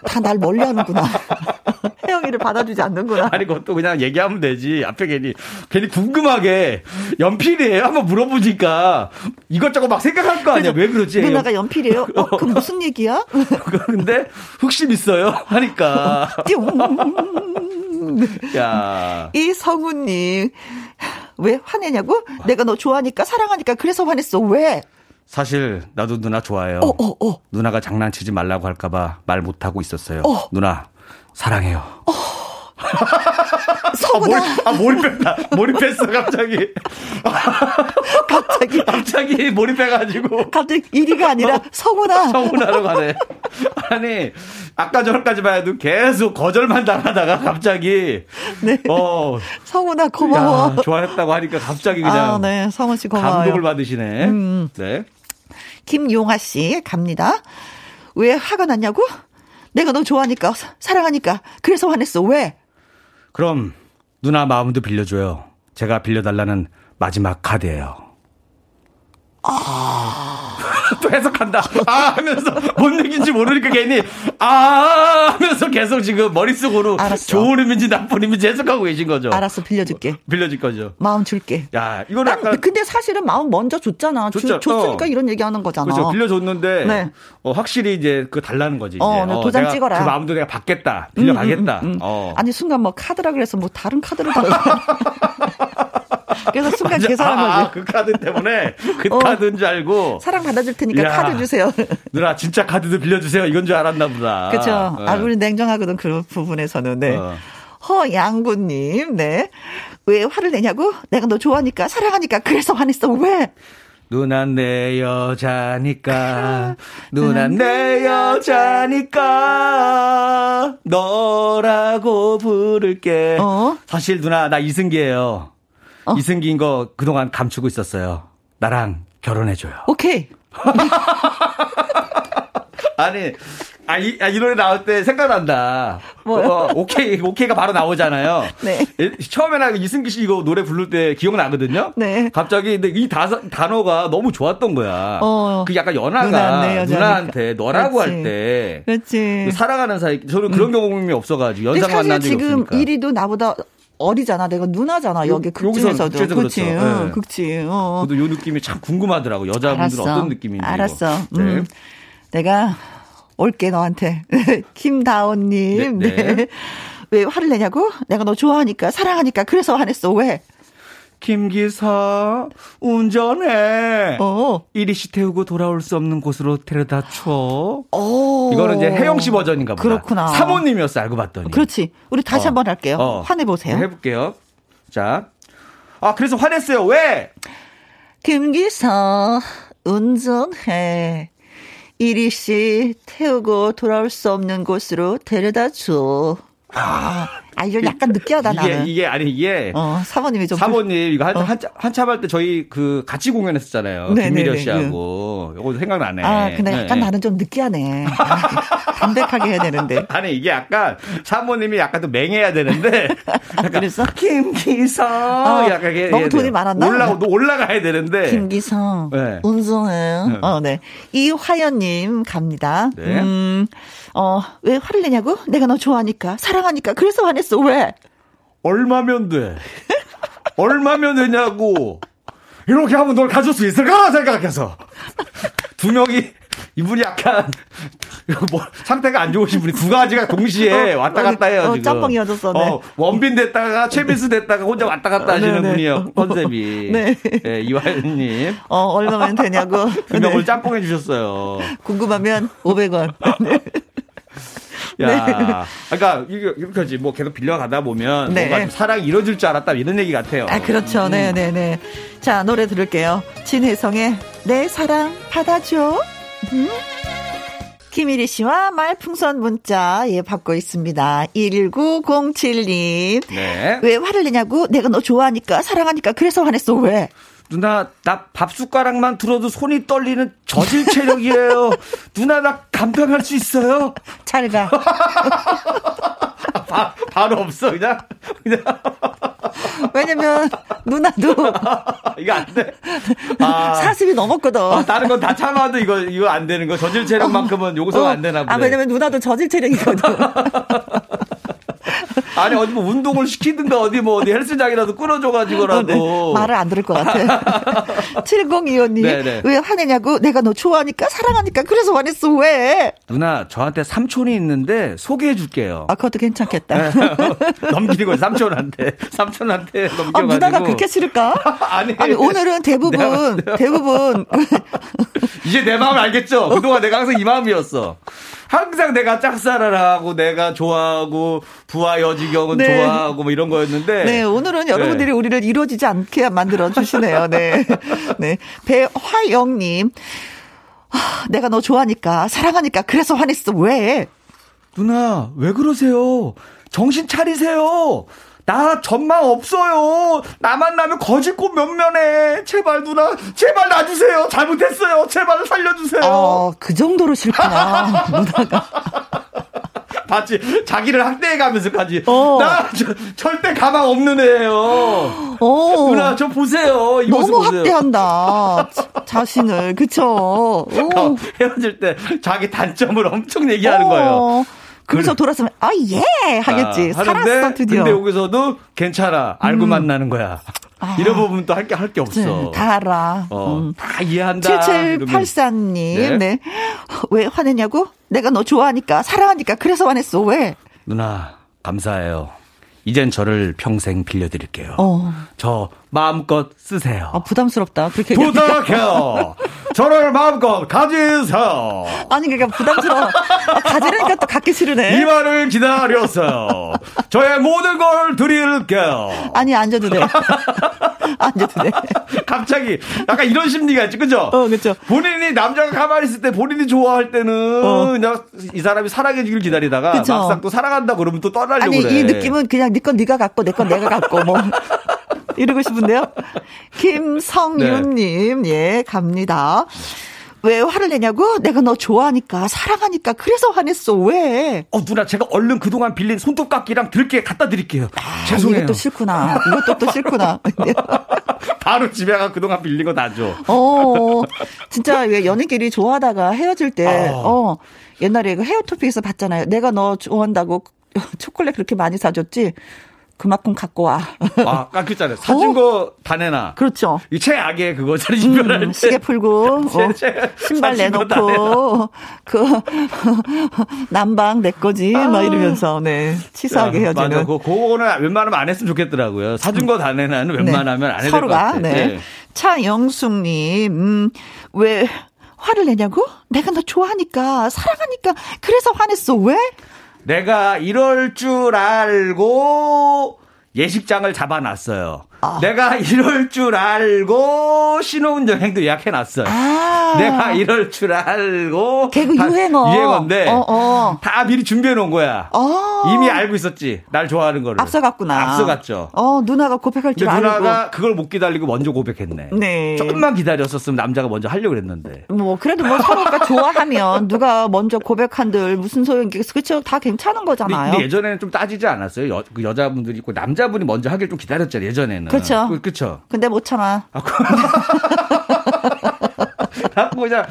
다 날 멀리 하는구나. 혜영이를 받아주지 않는구나. 아니, 그것도 그냥 얘기하면 되지. 앞에 괜히, 괜히 궁금하게, 연필이에요? 한번 물어보니까, 이것저것 막 생각할 거 아니야. 왜 그러지? 누나가 연필이에요? 어, 그 무슨 얘기야? 근데, 흑심 있어요? 하니까. 띵. 야 이 성우님. 왜 화내냐고? 내가 너 좋아하니까 사랑하니까 그래서 화냈어. 왜? 사실 나도 누나 좋아해요. 어, 어, 어. 누나가 장난치지 말라고 할까봐 말 못하고 있었어요. 어. 누나 사랑해요. 서구나. 아, 몰입했다. 몰입했어, 갑자기. 갑자기. 갑자기 몰입해가지고. 갑자기 1위가 아니라 서구나. 성운하러 가네. 아니, 아까 전까지만 해도 계속 거절만 당하다가 갑자기. 네. 어. 성훈아 고마워. 야, 좋아했다고 하니까 갑자기 그냥. 아, 네. 성훈 씨 고마워요. 감동을 받으시네. 음. 네. 김용아 씨 갑니다. 왜 화가 났냐고? 내가 너 좋아하니까 사- 사랑하니까 그래서 화냈어. 왜? 그럼 누나 마음도 빌려줘요. 제가 빌려달라는 마지막 카드예요. 아. 또 해석한다. 아 하면서 뭔 얘기인지 모르니까 괜히 아 하면서 계속 지금 머릿속으로 알았어. 좋은 의미인지 나쁜 의미인지 해석하고 계신 거죠. 알았어 빌려줄게. 빌려줄 거죠. 마음 줄게. 야, 이거는 난 약간 근데 사실은 마음 먼저 줬잖아. 주- 줬죠. 줬으니까 어. 이런 얘기하는 거잖아. 그렇죠. 빌려줬는데 네. 어, 확실히 이제 그 달라는 거지. 어, 이제. 네, 도장 찍어라. 그 마음도 내가 받겠다. 빌려가겠다. 음, 음, 음. 어. 아니 순간 뭐 카드라 그래서 뭐 다른 카드를 달라. 그래서 순간. 계산한 아, 거지. 그 카드 때문에 그 어. 카드인 줄 알고 사랑 받아줄 테니까 야. 카드 주세요. 누나 진짜 카드도 빌려주세요. 이건 줄 알았나 보다. 그렇죠. 네. 아, 우리 냉정하거든 그 부분에서는. 네. 어. 허양구님, 네. 왜 화를 내냐고? 내가 너 좋아하니까, 사랑하니까, 그래서 화냈어. 왜? 누난 내 여자니까 누난 내 여자니까 너라고 부를게 어? 사실 누나 나 이승기예요 이승기인 거 그동안 감추고 있었어요 나랑 결혼해줘요 오케이. 아니 아, 이, 아, 이 노래 나올 때 생각난다. 뭐요? 어, 오케이, 오케이가 바로 나오잖아요. 네. 예, 처음에는 이승기 씨 이거 노래 부를 때 기억나거든요? 네. 갑자기 근데 이 다사, 단어가 너무 좋았던 거야. 어. 그 약간 누나, 연하가 내 여자니까. 누나 한테 너라고 그렇지. 할 때. 그렇지. 사랑하는 사이, 저는 그런 경험이 없어가지고 연상 만난 적이 지금 없으니까. 1위도 나보다 어리잖아. 내가 누나잖아. 여기 요- 극중에서도. 그렇지. 네. 어. 저도 요 느낌이 참 궁금하더라고. 여자분들은 알았어. 어떤 느낌인지. 알았어. 네. 음. 내가 올게 너한테. 김다온님. 네, 네. 네. 왜 화를 내냐고? 내가 너 좋아하니까 사랑하니까 그래서 화냈어. 왜? 김기사, 운전해. 어. 이리 씨 태우고 돌아올 수 없는 곳으로 데려다 줘. 오. 이거는 이제 혜영 씨 버전인가 보다. 그렇구나. 사모님이었어, 알고 봤더니. 그렇지. 우리 다시 어. 한번 할게요. 어. 화내 보세요. 네, 해볼게요. 자. 아, 그래서 화냈어요. 왜? 김기사, 운전해. 이리 씨 태우고 돌아올 수 없는 곳으로 데려다 줘. 아, 아 이거 약간 느끼하다 이게, 나는. 이게, 아니, 이게. 어, 사모님이 좀. 사모님, 이거 한, 어. 한, 한참 할 때 저희 그 같이 공연했었잖아요. 네, 김미려 네, 네. 씨하고. 이거 생각나네. 아, 근데 약간 네. 나는 좀 느끼하네. 아, 담백하게 해야 되는데. 아니 이게 약간 사모님이 약간 좀 맹해야 되는데 약간 그랬어? 김기성 어, 약간 이게 너무 예, 돈이 네. 많았나? 올라 올라가야 되는데 김기성, 네. 운송해. 네. 어, 네. 이화연님 갑니다. 네. 음, 어, 왜 화를 내냐고? 내가 너 좋아하니까, 사랑하니까, 그래서 화냈어. 왜? 얼마면 돼 얼마면 되냐고 이렇게 하면 널 가질 수 있을까 생각해서 두 명이 이분이 약간 뭐 상태가 안 좋으신 분이 두 가지가 동시에 어, 왔다 갔다 해요 어, 지금. 짬뽕 이어졌어, 네. 어, 원빈 됐다가 최민수 됐다가 혼자 왔다 갔다 하시는 네, 네. 분이요 컨셉이. 네. 네, 이화연님. 어, 얼마면 되냐고. 두 명을 네. 짬뽕 해 주셨어요. 궁금하면 500원. 야, 그러니까 이게 이렇게지 뭐 계속 빌려가다 보면 네. 뭔가 좀 사랑이 이루어질 줄 알았다 이런 얘기 같아요. 아, 그렇죠. 네네 네. 자, 노래 들을게요. 진혜성의 내 사랑 받아줘. 음? 김일희 씨와 말풍선 문자, 예, 받고 있습니다. 1907님. 네. 왜 화를 내냐고? 내가 너 좋아하니까, 사랑하니까, 그래서 화냈어. 왜? 누나 나 밥 숟가락만 들어도 손이 떨리는 저질 체력이에요. 누나 나 간편할 수 있어요? 잘 가. 바, 바로 없어 그냥 그냥 왜냐면, 누나도 이거 안 돼. 아, 40이 넘었거든. 아, 다른 건 다 참아도 이거 이거 안 되는 거 저질 체력만큼은 용서가 안 되나 보네. 아, 왜냐면 누나도 저질 체력이거든. 아니 어디 뭐 운동을 시키든가 어디 뭐 어디 헬스장이라도 끊어줘가지고라도 어, 네. 말을 안 들을 것 같아. 7025님 네네. 왜 화내냐고? 내가 너 좋아하니까 사랑하니까 그래서 화냈어 왜? 누나 저한테 삼촌이 있는데 소개해줄게요. 아 그것도 괜찮겠다. 넘기는 거 삼촌한테 삼촌한테 넘겨가지고. 아, 누나가 그렇게 싫을까? 아니, 아니 오늘은 대부분 대부분 이제 내 마음을 알겠죠. 그동안 내가 항상 이 마음이었어. 항상 내가 짝사랑 하고 내가 좋아하고 부하 여지경은 네. 좋아하고 뭐 이런 거였는데. 네, 오늘은 여러분들이 네. 우리를 이루어지지 않게 만들어 주시네요. 네. 네. 배화영님. 내가 너 좋아하니까, 사랑하니까, 그래서 화냈어. 왜? 누나, 왜 그러세요? 정신 차리세요. 나 전망 없어요. 나 만 나면 거짓꽃 면면해. 제발 누나, 제발 놔주세요. 잘못했어요. 제발 살려주세요. 어, 그 정도로 싫구나. 누나가. 봤지? 자기를 학대해가면서까지. 어. 나 저, 절대 가망 없는 애예요. 어. 누나 저 보세요. 너무 보세요. 학대한다. 자신을 그쵸? 오. 헤어질 때 자기 단점을 엄청 얘기하는 어. 거예요. 그래서 돌아서면 아예 하겠지. 아, 살았어 드디어. 근데 여기서도 괜찮아. 알고 음. 만나는 거야. 아. 이런 부분 또할게 할 게 없어. 네, 다 알아. 어, 음. 다 이해한다. 7784님, 네. 네. 왜 화내냐고? 내가 너 좋아하니까, 사랑하니까, 그래서 화냈어. 왜? 누나, 감사해요. 이젠 저를 평생 빌려드릴게요. 어. 저 마음껏 쓰세요. 아, 부담스럽다. 그렇게 부탁해요. 저를 마음껏 가지세요. 아니, 그러니까 부담스러워. 아, 가지려니까 또 갖기 싫으네. 이 말을 기다렸어요. 저의 모든 걸 드릴게요. 아니, 앉아도 돼. 앉아도 돼. 갑자기 약간 이런 심리가 있지, 그죠? 어, 그죠. 본인이 남자가 가만히 있을 때 본인이 좋아할 때는 어. 그냥 이 사람이 사랑해주길 기다리다가 그쵸? 막상 또 사랑한다 그러면 또 떠나려고 아니, 그래. 이 느낌은 그냥 네 건 네가 갖고 내 건 내가 갖고 뭐. 이러고 싶은데요. 김성윤님, 네. 예, 갑니다. 왜 화를 내냐고? 내가 너 좋아하니까, 사랑하니까, 그래서 화냈어. 왜? 어, 누나, 제가 얼른 그동안 빌린 손톱깎이랑 들깨 갖다 드릴게요. 아, 죄송해요. 이것도 싫구나. 이것도 또 싫구나. 바로 집에 가 그동안 빌린 거다 줘. 어, 진짜 왜 연인끼리 좋아하다가 헤어질 때, 어, 어 옛날에 그 헤어토픽에서 봤잖아요. 내가 너 좋아한다고 초콜릿 그렇게 많이 사줬지? 그만큼 갖고 와. 아, 깎였잖아요. 사준 어? 거다 내놔. 그렇죠. 이 최악의 그거잖아요. 이별할 음, 시계 풀고, 어, 신발 내놓고, 그, 난방 내 거지, 아. 막 이러면서, 네. 치사하게 헤어지는. 맞아. 그, 그거는 웬만하면 안 했으면 좋겠더라고요. 사준 거 다 내놔는 네. 웬만하면 네. 안 해야 될것 같아요. 네. 네. 차영숙님, 음, 왜, 화를 내냐고? 내가 너 좋아하니까, 사랑하니까, 그래서 화냈어. 왜? 내가 이럴 줄 알고 예식장을 잡아놨어요. 아. 내가 이럴 줄 알고 신혼여행도 예약해 놨어요. 아. 내가 이럴 줄 알고 개그 유행어 유행어인데 어, 어. 다 미리 준비해 놓은 거야. 어. 이미 알고 있었지. 날 좋아하는 거를. 앞서갔구나. 앞서갔죠. 어 누나가 고백할 줄 알고. 누나가 그걸 못 기다리고 먼저 고백했네. 네. 조금만 기다렸었으면 남자가 먼저 하려고 그랬는데. 뭐 그래도 뭐 서로가 좋아하면 누가 먼저 고백한들 무슨 소용이 그렇죠. 다 괜찮은 거잖아요. 근데, 예전에는 좀 따지지 않았어요. 여, 그 여자분들이 있고 남자분이 먼저 하길 좀 기다렸잖아요. 예전에는. 그렇죠. 그, 그렇죠. 근데 못 참아. 아, 자꾸 그냥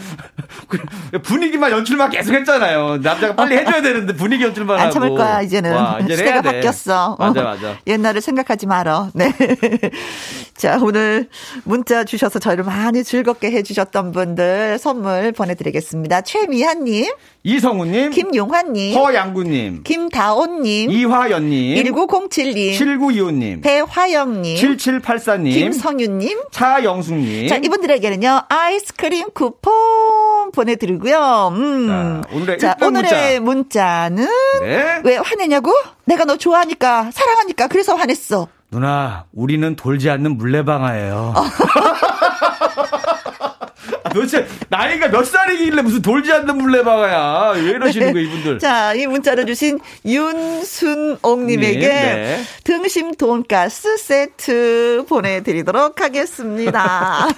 분위기만 연출만 계속 했잖아요. 남자가 빨리 해줘야 되는데 분위기 연출만 안 참을 거야 이제는. 와, 이제 시대가 바뀌었어. 맞아 맞아. 옛날을 생각하지 말어. 네. 자 오늘 문자 주셔서 저희를 많이 즐겁게 해주셨던 분들 선물 보내드리겠습니다. 최미한님. 이성우님, 김용환님, 허양구님, 김다온님, 이화연님, 1907님, 7925님, 배화영님, 7784님, 김성윤님, 차영숙님. 자, 이분들에게는요, 아이스크림 쿠폰 보내드리고요. 음. 자, 오늘의, 자, 오늘의 문자. 는 네. 왜 화내냐고? 내가 너 좋아하니까, 사랑하니까, 그래서 화냈어. 누나, 우리는 돌지 않는 물레방아예요. 도대체 나이가 몇 살이길래 무슨 돌지 않는 물레방아야. 왜 이러시는 네. 거예요, 이분들? 자, 이 문자를 주신 윤순옥님에게 네, 네. 등심 돈가스 세트 보내드리도록 하겠습니다.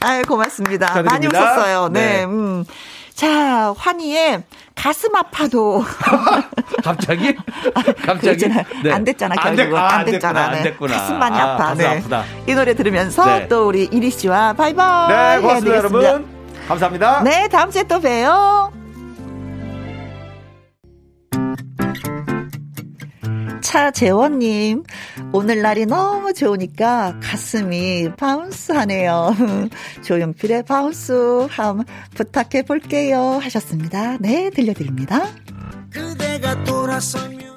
아유, 고맙습니다. 많이 웃었어요. 네. 네. 음. 자, 환희의 가슴 아파도. 갑자기? 갑자기? 네. 안 됐잖아, 결국은. 안, 아, 안, 됐잖아. 안 됐구나. 가슴 많이 아, 파 네. 아프다. 이 노래 들으면서 네. 또 우리 일희 씨와 바이바이. 네, 고맙습니다, 여러분. 감사합니다. 네, 다음 주에 또 봬요. 차재원님, 오늘 날이 너무 좋으니까 가슴이 bounce 하네요. 조용필의 바운스 함 부탁해 볼게요. 하셨습니다. 네, 들려드립니다. 그대가 돌아서면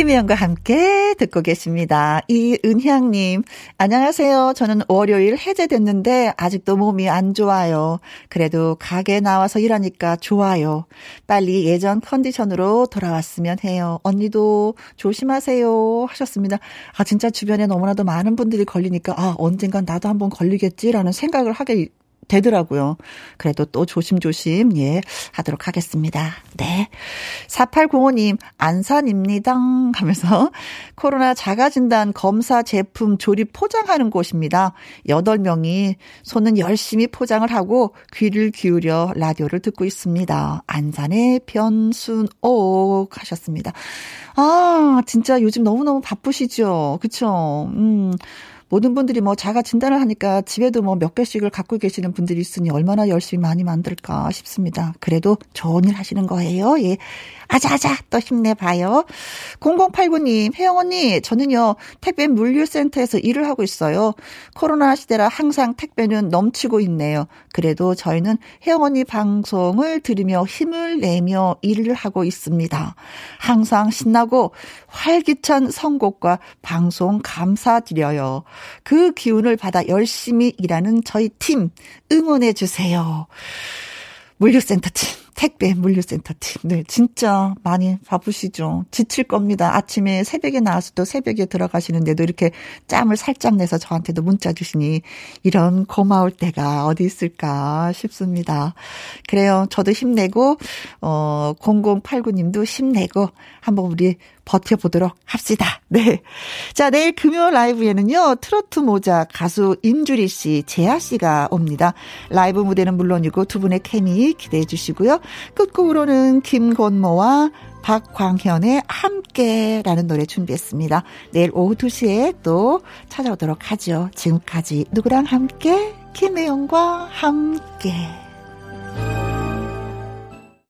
김혜영과 함께 듣고 계십니다. 이은향님, 안녕하세요. 저는 월요일 해제됐는데 아직도 몸이 안 좋아요. 그래도 가게 나와서 일하니까 좋아요. 빨리 예전 컨디션으로 돌아왔으면 해요. 언니도 조심하세요. 하셨습니다. 아, 진짜 주변에 너무나도 많은 분들이 걸리니까, 아, 언젠간 나도 한번 걸리겠지라는 생각을 하게 되더라고요. 그래도 또 조심조심, 예, 하도록 하겠습니다. 네. 4805님, 안산입니다. 하면서 코로나 자가진단 검사 제품 조립 포장하는 곳입니다. 8명이 손은 열심히 포장을 하고 귀를 기울여 라디오를 듣고 있습니다. 안산의 변순옥 하셨습니다. 아, 진짜 요즘 너무너무 바쁘시죠? 그쵸? 음. 모든 분들이 뭐 자가 진단을 하니까 집에도 뭐 몇 개씩을 갖고 계시는 분들이 있으니 얼마나 열심히 많이 만들까 싶습니다. 그래도 좋은 일 하시는 거예요. 예. 아자아자 또 힘내봐요. 0089님, 혜영 언니, 저는요, 택배 물류센터에서 일을 하고 있어요. 코로나 시대라 항상 택배는 넘치고 있네요. 그래도 저희는 혜영 언니 방송을 들으며 힘을 내며 일을 하고 있습니다. 항상 신나고 활기찬 선곡과 방송 감사드려요. 그 기운을 받아 열심히 일하는 저희 팀 응원해 주세요. 물류센터 팀. 택배 물류센터 팀. 네, 진짜 많이 바쁘시죠. 지칠 겁니다. 아침에 새벽에 나와서 또 새벽에 들어가시는데도 이렇게 짬을 살짝 내서 저한테도 문자 주시니 이런 고마울 때가 어디 있을까 싶습니다. 그래요. 저도 힘내고, 어, 0089님도 힘내고 한번 우리 버텨보도록 합시다. 네. 자, 내일 금요 라이브에는요, 트로트 모자 가수 임주리 씨, 재하 씨가 옵니다. 라이브 무대는 물론이고 두 분의 케미 기대해 주시고요. 끝곡으로는 김건모와 박광현의 함께라는 노래 준비했습니다. 내일 오후 2시에 또 찾아오도록 하죠. 지금까지 누구랑 함께? 김혜영과 함께.